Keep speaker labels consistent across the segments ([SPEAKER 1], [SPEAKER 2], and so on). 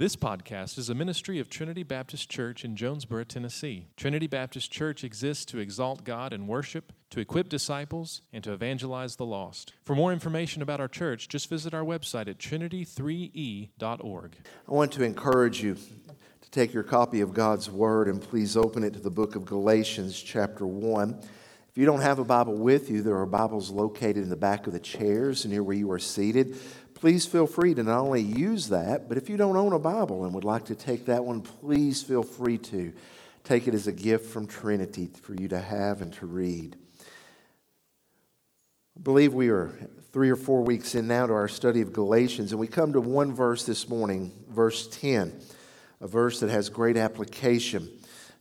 [SPEAKER 1] This podcast is a ministry of Trinity Baptist Church in Jonesborough, Tennessee. Trinity Baptist Church exists to exalt God and worship, to equip disciples, and to evangelize the lost. For more information about our church, just visit our website at trinity3e.org.
[SPEAKER 2] I want to encourage you to take your copy of God's Word and please open it to the book of Galatians, chapter 1. If you don't have a Bible with you, there are Bibles located in the back of the chairs near where you are seated please feel free to not only use that, but if you don't own a Bible and would like to take that one, please feel free to take it as a gift from Trinity for you to have and to read. I believe we are three or four weeks in now to our study of Galatians, and we come to one verse this morning, verse 10, a verse that has great application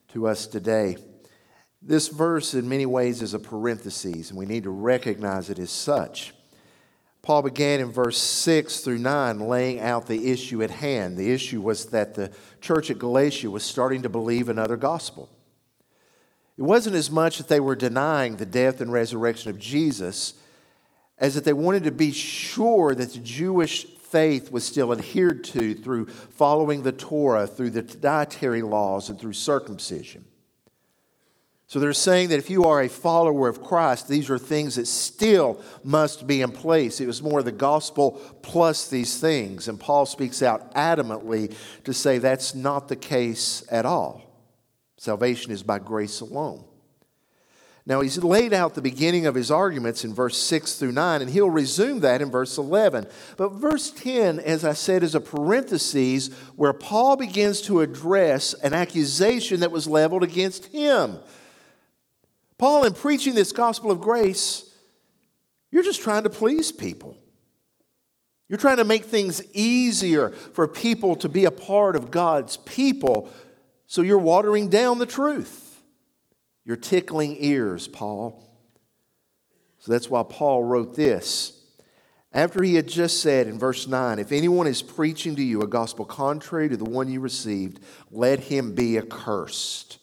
[SPEAKER 2] to us today. This verse, in many ways, is a parenthesis, and we need to recognize it as such. Paul began in verse 6 through 9 laying out the issue at hand. The issue was that the church at Galatia was starting to believe another gospel. It wasn't as much that they were denying the death and resurrection of Jesus as that they wanted to be sure that the Jewish faith was still adhered to through following the Torah, through the dietary laws, and through circumcision. So they're saying that if you are a follower of Christ, these are things that still must be in place. It was more the gospel plus these things. And Paul speaks out adamantly to say that's not the case at all. Salvation is by grace alone. Now, he's laid out the beginning of his arguments in verse 6 through 9, and he'll resume that in verse 11. But verse 10, as I said, is a parenthesis where Paul begins to address an accusation that was leveled against him. Paul, in preaching this gospel of grace, you're just trying to please people. You're trying to make things easier for people to be a part of God's people, so you're watering down the truth. You're tickling ears, Paul. So that's why Paul wrote this. After he had just said in verse 9, If anyone is preaching to you a gospel contrary to the one you received, let him be accursed.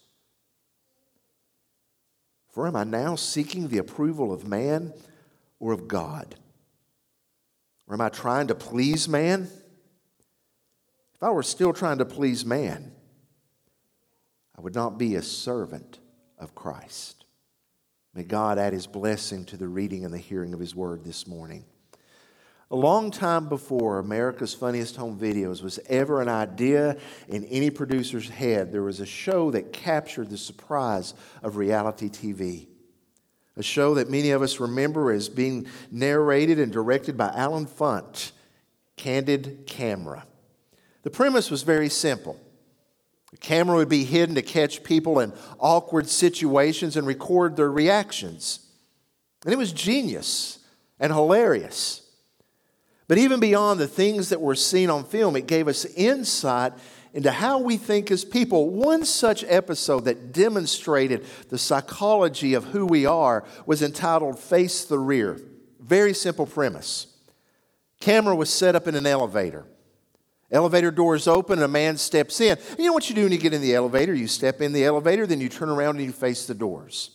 [SPEAKER 2] For am I now seeking the approval of man or of God? Or am I trying to please man? If I were still trying to please man, I would not be a servant of Christ. May God add his blessing to the reading and the hearing of his word this morning. A long time before America's Funniest Home Videos was ever an idea in any producer's head, there was a show that captured the surprise of reality TV. A show that many of us remember as being narrated and directed by Allen Funt, Candid Camera. The premise was very simple. The camera would be hidden to catch people in awkward situations and record their reactions. And it was genius and hilarious. But even beyond the things that were seen on film, it gave us insight into how we think as people. One such episode that demonstrated the psychology of who we are was entitled Face the Rear. Very simple premise. Camera was set up in an elevator. Elevator doors open and a man steps in. You know what you do when you get in the elevator? You step in the elevator, then you turn around and you face the doors.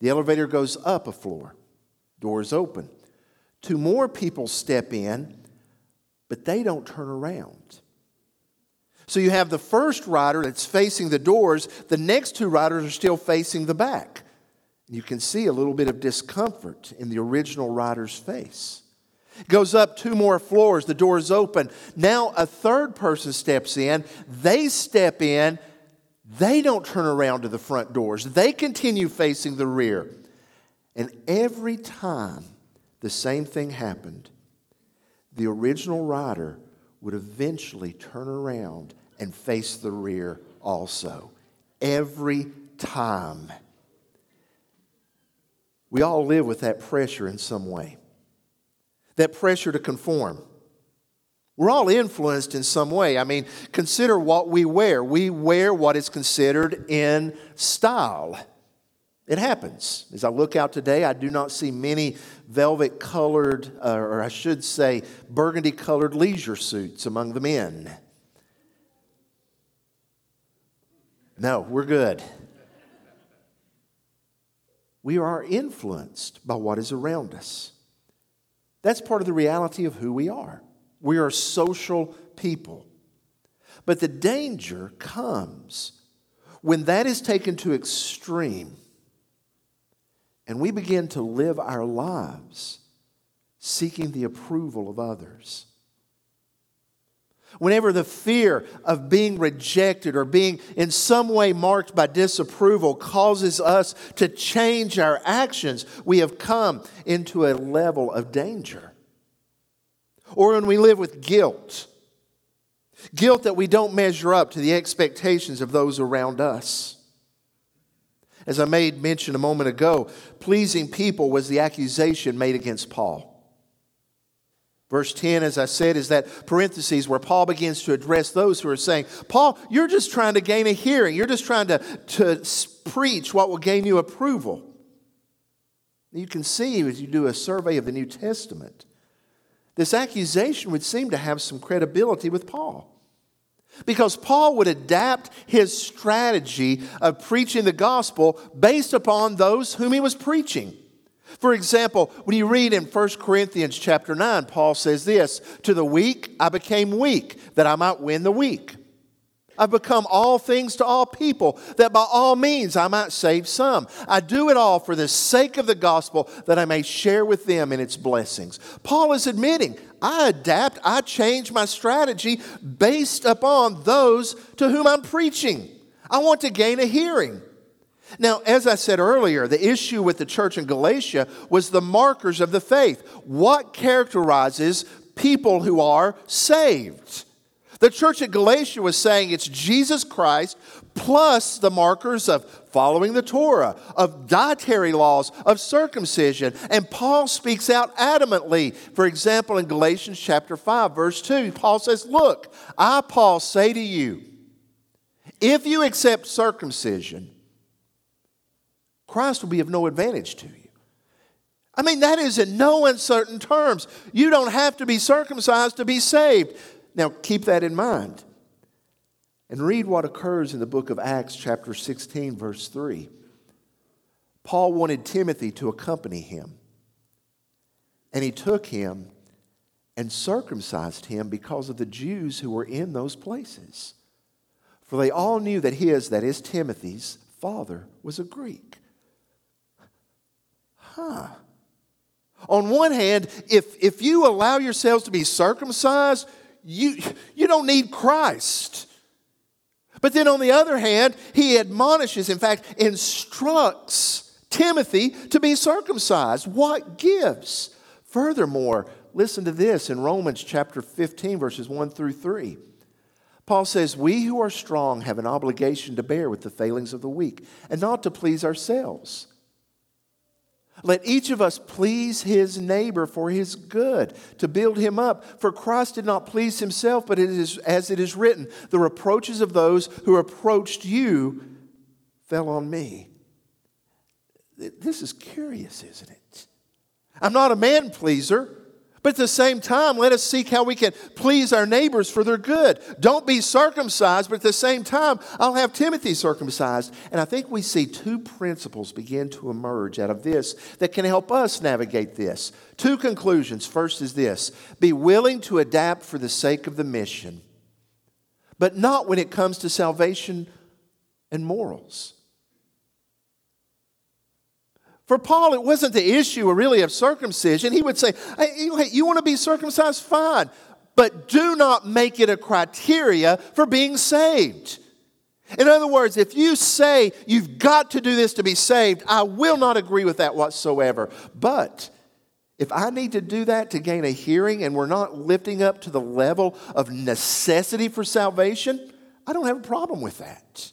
[SPEAKER 2] The elevator goes up a floor. Doors open. Two more people step in, but they don't turn around. So you have the first rider that's facing the doors, the next two riders are still facing the back. You can see a little bit of discomfort in the original rider's face. Goes up two more floors, the doors open. Now a third person steps in, they step in, they don't turn around to the front doors, they continue facing the rear. And every time the same thing happened. The original rider would eventually turn around and face the rear also. Every time. We all live with that pressure in some way, that pressure to conform. We're all influenced in some way. I mean, consider what we wear. We wear what is considered in style. It happens. As I look out today, I do not see many velvet colored, uh, or I should say, burgundy colored leisure suits among the men. No, we're good. We are influenced by what is around us. That's part of the reality of who we are. We are social people. But the danger comes when that is taken to extreme and we begin to live our lives seeking the approval of others. Whenever the fear of being rejected or being in some way marked by disapproval causes us to change our actions, we have come into a level of danger. Or when we live with guilt, guilt that we don't measure up to the expectations of those around us. As I made mention a moment ago, pleasing people was the accusation made against Paul. Verse 10, as I said, is that parenthesis where Paul begins to address those who are saying, Paul, you're just trying to gain a hearing. You're just trying to, to preach what will gain you approval. You can see as you do a survey of the New Testament, this accusation would seem to have some credibility with Paul. Because Paul would adapt his strategy of preaching the gospel based upon those whom he was preaching. For example, when you read in 1 Corinthians chapter 9, Paul says this To the weak I became weak, that I might win the weak. I've become all things to all people, that by all means I might save some. I do it all for the sake of the gospel, that I may share with them in its blessings. Paul is admitting, I adapt, I change my strategy based upon those to whom I'm preaching. I want to gain a hearing. Now, as I said earlier, the issue with the church in Galatia was the markers of the faith. What characterizes people who are saved? The church at Galatia was saying it's Jesus Christ plus the markers of following the Torah, of dietary laws, of circumcision. And Paul speaks out adamantly. For example, in Galatians chapter 5, verse 2, Paul says, Look, I, Paul, say to you, if you accept circumcision, Christ will be of no advantage to you. I mean, that is in no uncertain terms. You don't have to be circumcised to be saved. Now, keep that in mind. And read what occurs in the book of Acts, chapter 16, verse 3. Paul wanted Timothy to accompany him. And he took him and circumcised him because of the Jews who were in those places. For they all knew that his, that is Timothy's, father was a Greek huh. On one hand, if, if you allow yourselves to be circumcised, you, you don't need Christ. But then on the other hand, he admonishes, in fact, instructs Timothy to be circumcised. What gives? Furthermore, listen to this in Romans chapter 15, verses 1 through 3. Paul says, We who are strong have an obligation to bear with the failings of the weak and not to please ourselves. Let each of us please his neighbor for his good, to build him up. For Christ did not please himself, but it is as it is written, the reproaches of those who approached you fell on me. This is curious, isn't it? I'm not a man pleaser. But at the same time, let us seek how we can please our neighbors for their good. Don't be circumcised, but at the same time, I'll have Timothy circumcised. And I think we see two principles begin to emerge out of this that can help us navigate this. Two conclusions. First is this be willing to adapt for the sake of the mission, but not when it comes to salvation and morals. For Paul, it wasn't the issue really of circumcision. He would say, hey, You want to be circumcised? Fine. But do not make it a criteria for being saved. In other words, if you say you've got to do this to be saved, I will not agree with that whatsoever. But if I need to do that to gain a hearing and we're not lifting up to the level of necessity for salvation, I don't have a problem with that.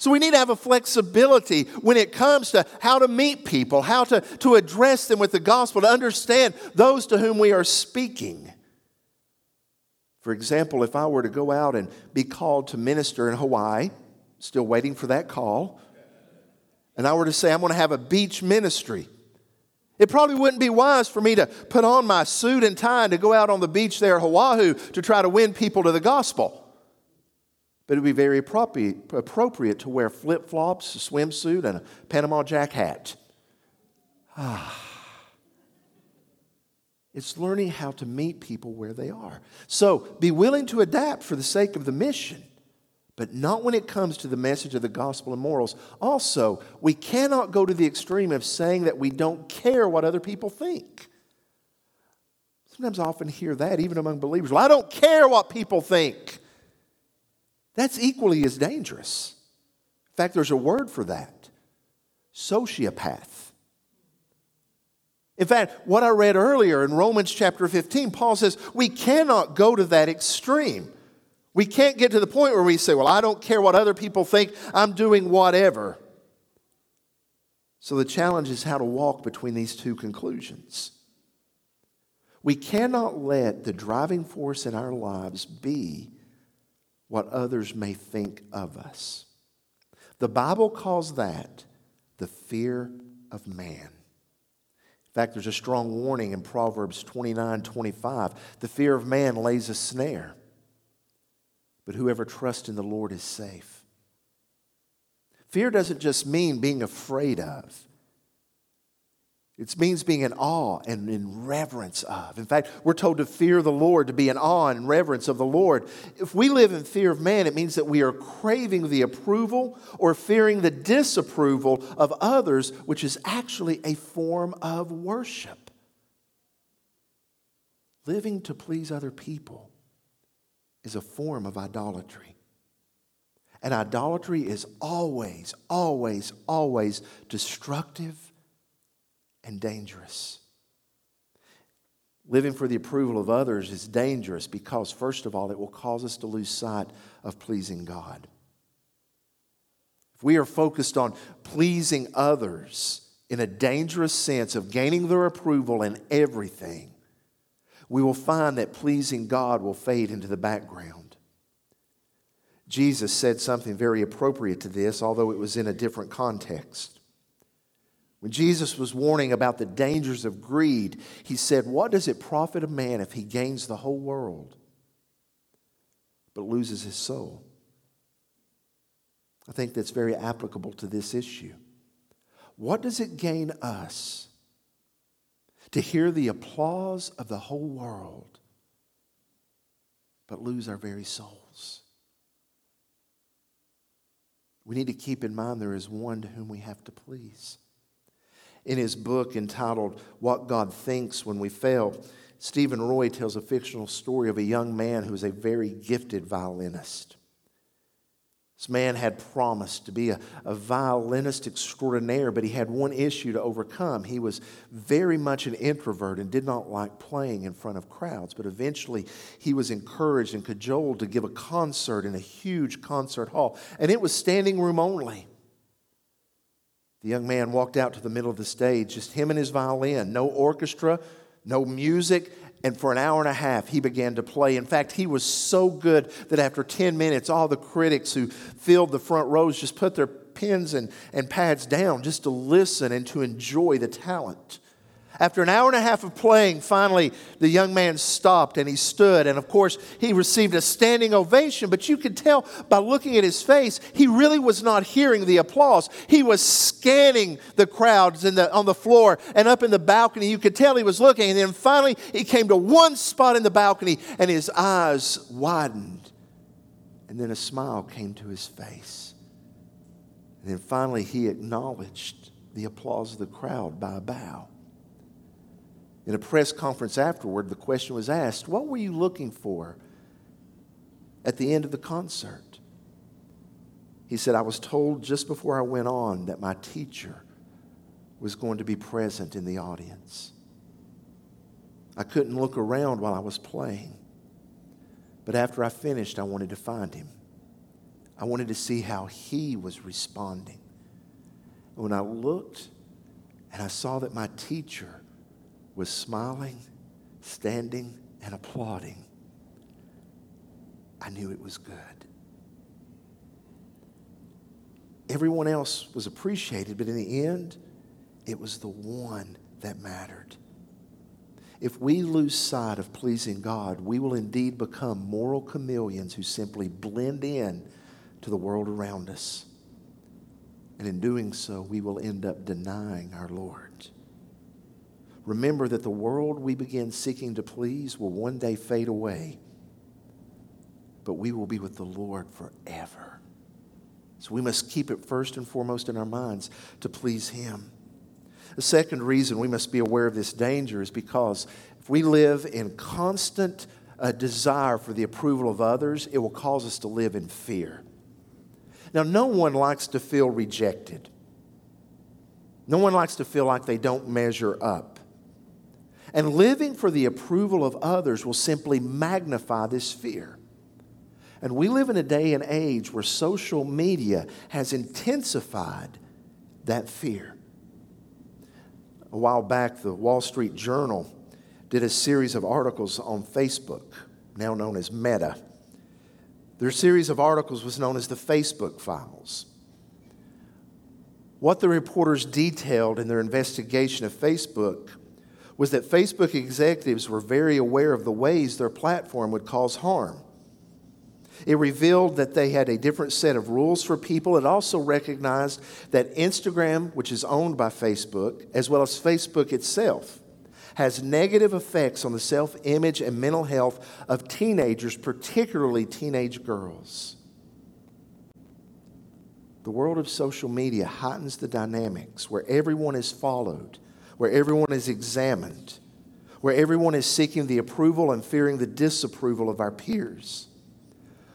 [SPEAKER 2] So we need to have a flexibility when it comes to how to meet people, how to, to address them with the gospel, to understand those to whom we are speaking. For example, if I were to go out and be called to minister in Hawaii, still waiting for that call, and I were to say, I'm going to have a beach ministry, it probably wouldn't be wise for me to put on my suit and tie and to go out on the beach there Oahu to try to win people to the gospel but it would be very appropriate to wear flip flops, a swimsuit, and a Panama Jack hat. Ah. It's learning how to meet people where they are. So be willing to adapt for the sake of the mission, but not when it comes to the message of the gospel and morals. Also, we cannot go to the extreme of saying that we don't care what other people think. Sometimes I often hear that even among believers. Well, I don't care what people think. That's equally as dangerous. In fact, there's a word for that sociopath. In fact, what I read earlier in Romans chapter 15, Paul says we cannot go to that extreme. We can't get to the point where we say, Well, I don't care what other people think, I'm doing whatever. So the challenge is how to walk between these two conclusions. We cannot let the driving force in our lives be what others may think of us. The Bible calls that the fear of man. In fact, there's a strong warning in Proverbs 29 25. The fear of man lays a snare, but whoever trusts in the Lord is safe. Fear doesn't just mean being afraid of. It means being in awe and in reverence of. In fact, we're told to fear the Lord, to be in awe and reverence of the Lord. If we live in fear of man, it means that we are craving the approval or fearing the disapproval of others, which is actually a form of worship. Living to please other people is a form of idolatry. And idolatry is always, always, always destructive and dangerous. Living for the approval of others is dangerous because, first of all, it will cause us to lose sight of pleasing God. If we are focused on pleasing others in a dangerous sense of gaining their approval in everything, we will find that pleasing God will fade into the background. Jesus said something very appropriate to this, although it was in a different context. When Jesus was warning about the dangers of greed, he said, What does it profit a man if he gains the whole world but loses his soul? I think that's very applicable to this issue. What does it gain us to hear the applause of the whole world but lose our very souls? We need to keep in mind there is one to whom we have to please in his book entitled What God Thinks When We Fail, Stephen Roy tells a fictional story of a young man who is a very gifted violinist. This man had promised to be a, a, violinist extraordinaire, but he had one issue to overcome. He was very much an introvert and did not like playing in front of crowds. But eventually, he was encouraged and cajoled to give a concert in a huge concert hall, and it was standing room only. The young man walked out to the middle of the stage, just him and his violin, no orchestra, no music. And for an hour and a half, he began to play. In fact, he was so good that after 10 minutes, all the critics who filled the front rows just put their pens and, and pads down just to listen and to enjoy the talent. After an hour and a half of playing, finally the young man stopped and he stood. And of course, he received a standing ovation, but you could tell by looking at his face, he really was not hearing the applause. He was scanning the crowds in the, on the floor and up in the balcony. You could tell he was looking. And then finally, he came to one spot in the balcony and his eyes widened. And then a smile came to his face. And then finally, he acknowledged the applause of the crowd by a bow. In a press conference afterward, the question was asked What were you looking for at the end of the concert? He said, I was told just before I went on that my teacher was going to be present in the audience. I couldn't look around while I was playing. But after I finished, I wanted to find him. I wanted to see how he was responding. And when I looked and I saw that my teacher was smiling, standing, and applauding, I knew it was good. Everyone else was appreciated, but in the end, it was the one that mattered. If we lose sight of pleasing God, we will indeed become moral chameleons who simply blend in to the world around us. And in doing so, we will end up denying our Lord. Remember that the world we begin seeking to please will one day fade away, but we will be with the Lord forever. So we must keep it first and foremost in our minds to please Him. The second reason we must be aware of this danger is because if we live in constant uh, desire for the approval of others, it will cause us to live in fear. Now, no one likes to feel rejected. No one likes to feel like they don't measure up. And living for the approval of others will simply magnify this fear. And we live in a day and age where social media has intensified that fear. A while back, the Wall Street Journal did a series of articles on Facebook, now known as Meta. Their series of articles was known as the Facebook Files. What the reporters detailed in their investigation of Facebook was that Facebook executives were very aware of the ways their platform would cause harm. It revealed that they had a different set of rules for people. It also recognized that Instagram, which is owned by Facebook, as well as Facebook itself, has negative effects on the self image and mental health of teenagers, particularly teenage girls. The world of social media heightens the dynamics where everyone is followed, where everyone is examined, where everyone is seeking the approval and fearing the disapproval of our peers.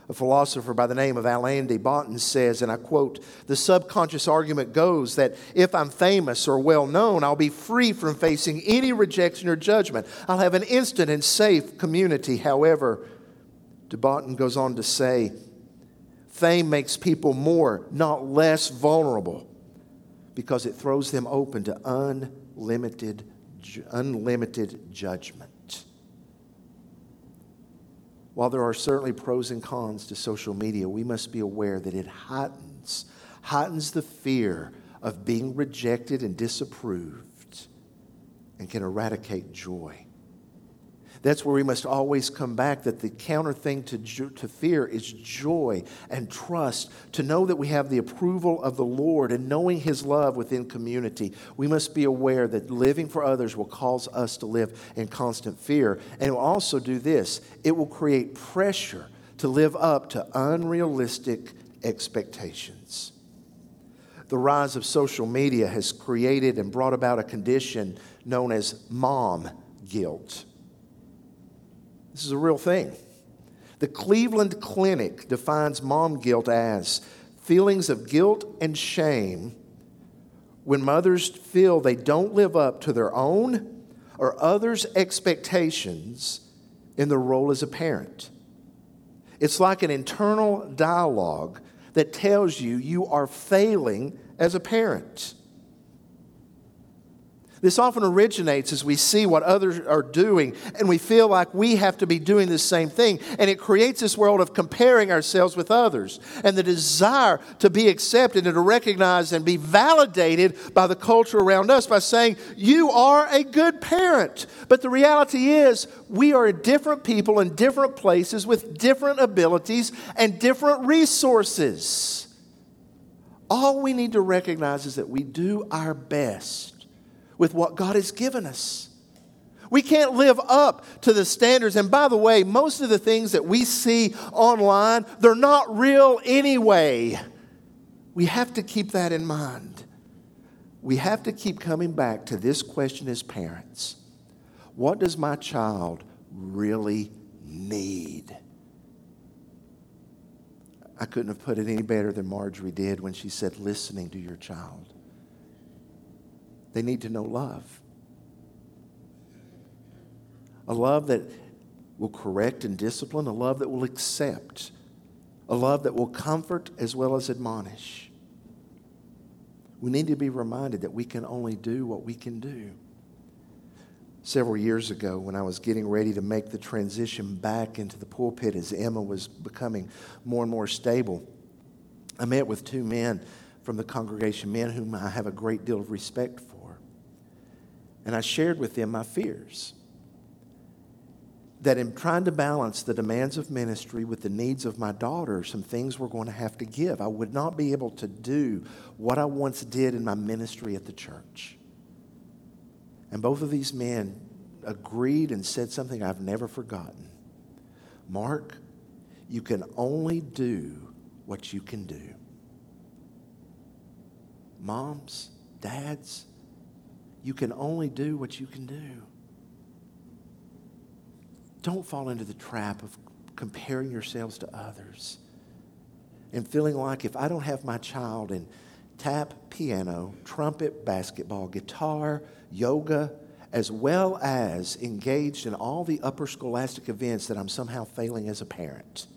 [SPEAKER 2] A philosopher by the name of Alain de Botton says, and I quote, the subconscious argument goes that if I'm famous or well known, I'll be free from facing any rejection or judgment. I'll have an instant and safe community. However, de Botton goes on to say, fame makes people more, not less vulnerable, because it throws them open to unlimited, unlimited judgment. While there are certainly pros and cons to social media, we must be aware that it heightens, heightens the fear of being rejected and disapproved and can eradicate joy. That's where we must always come back that the counter thing to, to fear is joy and trust, to know that we have the approval of the Lord and knowing His love within community. We must be aware that living for others will cause us to live in constant fear. And it will also do this it will create pressure to live up to unrealistic expectations. The rise of social media has created and brought about a condition known as mom guilt. This is a real thing. The Cleveland Clinic defines mom guilt as feelings of guilt and shame when mothers feel they don't live up to their own or others' expectations in their role as a parent. It's like an internal dialogue that tells you you are failing as a parent. This often originates as we see what others are doing and we feel like we have to be doing the same thing. And it creates this world of comparing ourselves with others and the desire to be accepted and to recognize and be validated by the culture around us by saying, You are a good parent. But the reality is, we are different people in different places with different abilities and different resources. All we need to recognize is that we do our best with what God has given us. We can't live up to the standards. And by the way, most of the things that we see online, they're not real anyway. We have to keep that in mind. We have to keep coming back to this question as parents What does my child really need? I couldn't have put it any better than Marjorie did when she said, listening to your child. They need to know love. A love that will correct and discipline, a love that will accept, a love that will comfort as well as admonish. We need to be reminded that we can only do what we can do. Several years ago, when I was getting ready to make the transition back into the pulpit as Emma was becoming more and more stable, I met with two men from the congregation, men whom I have a great deal of respect for. And I shared with them my fears. That in trying to balance the demands of ministry with the needs of my daughter, some things were going to have to give. I would not be able to do what I once did in my ministry at the church. And both of these men agreed and said something I've never forgotten. Mark, you can only do what you can do. Moms, dads, you can only do what you can do. Don't fall into the trap of comparing yourselves to others and feeling like if I don't have my child in tap, piano, trumpet, basketball, guitar, yoga, as well as engaged in all the upper scholastic events that I'm somehow failing as a parent.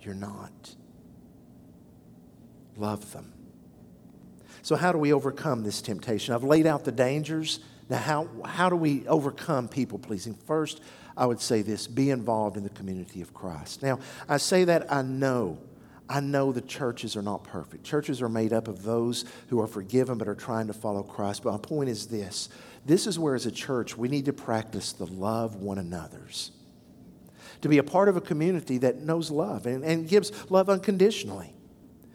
[SPEAKER 2] You're not. Love them. So, how do we overcome this temptation? I've laid out the dangers. Now, how, how do we overcome people pleasing? First, I would say this be involved in the community of Christ. Now, I say that I know. I know the churches are not perfect. Churches are made up of those who are forgiven but are trying to follow Christ. But my point is this this is where, as a church, we need to practice the love one another's. To be a part of a community that knows love and, and gives love unconditionally.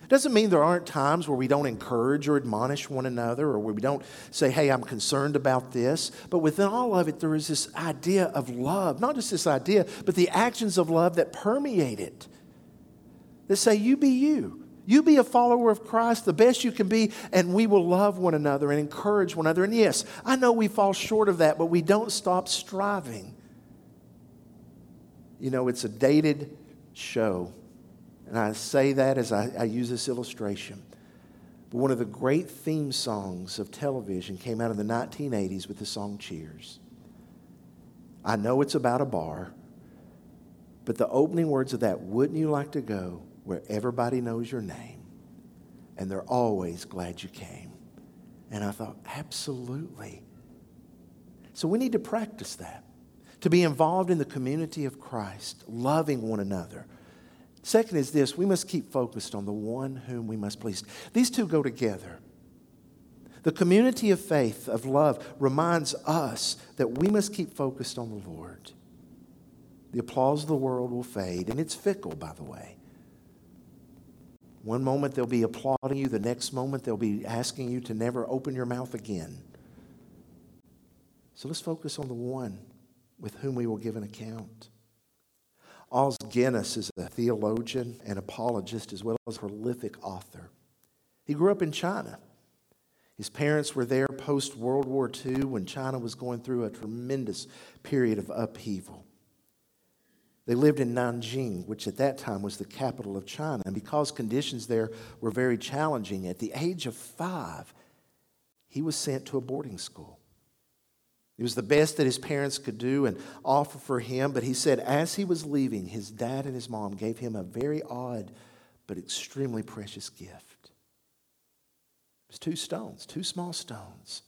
[SPEAKER 2] Doesn't mean there aren't times where we don't encourage or admonish one another or where we don't say, hey, I'm concerned about this. But within all of it, there is this idea of love. Not just this idea, but the actions of love that permeate it. That say, you be you. You be a follower of Christ the best you can be, and we will love one another and encourage one another. And yes, I know we fall short of that, but we don't stop striving. You know, it's a dated show and I say that as I, I use this illustration. But one of the great theme songs of television came out in the 1980s with the song Cheers. I know it's about a bar, but the opening words of that, wouldn't you like to go where everybody knows your name and they're always glad you came? And I thought, absolutely. So we need to practice that, to be involved in the community of Christ, loving one another Second is this we must keep focused on the one whom we must please. These two go together. The community of faith, of love, reminds us that we must keep focused on the Lord. The applause of the world will fade, and it's fickle, by the way. One moment they'll be applauding you, the next moment they'll be asking you to never open your mouth again. So let's focus on the one with whom we will give an account. Os Guinness is a theologian and apologist as well as a prolific author. He grew up in China. His parents were there post World War II when China was going through a tremendous period of upheaval. They lived in Nanjing, which at that time was the capital of China. And because conditions there were very challenging, at the age of five, he was sent to a boarding school. It was the best that his parents could do and offer for him. But he said, as he was leaving, his dad and his mom gave him a very odd but extremely precious gift. It was two stones, two small stones.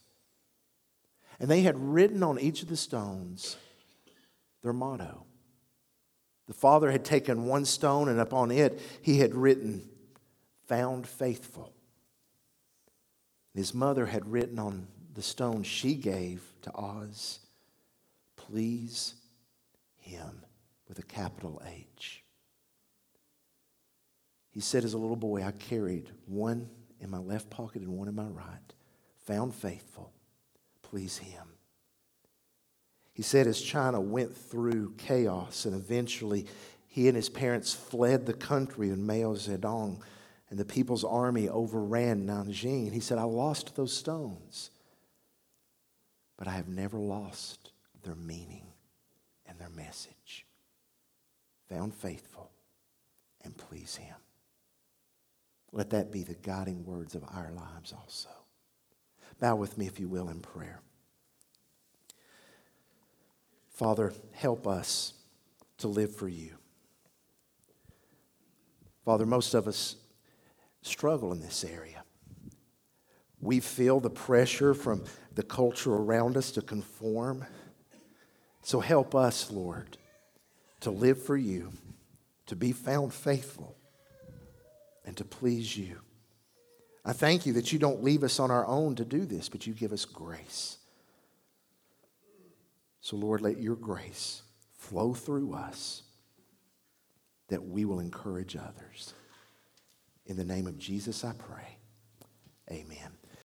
[SPEAKER 2] And they had written on each of the stones their motto. The father had taken one stone, and upon it he had written, Found faithful. His mother had written on the stone she gave to Os, please him with a capital H. He said, as a little boy, I carried one in my left pocket and one in my right, found faithful, please him. He said, as China went through chaos and eventually he and his parents fled the country in Mao Zedong and the People's Army overran Nanjing, he said, I lost those stones but I have never lost their meaning and their message. Found faithful and please Him. Let that be the guiding words of our lives also. Bow with me, if you will, in prayer. Father, help us to live for you. Father, most of us struggle in this area. We feel the pressure from the culture around us to conform. So help us, Lord, to live for you, to be found faithful, and to please you. I thank you that you don't leave us on our own to do this, but you give us grace. So, Lord, let your grace flow through us that we will encourage others. In the name of Jesus, I pray. Amen.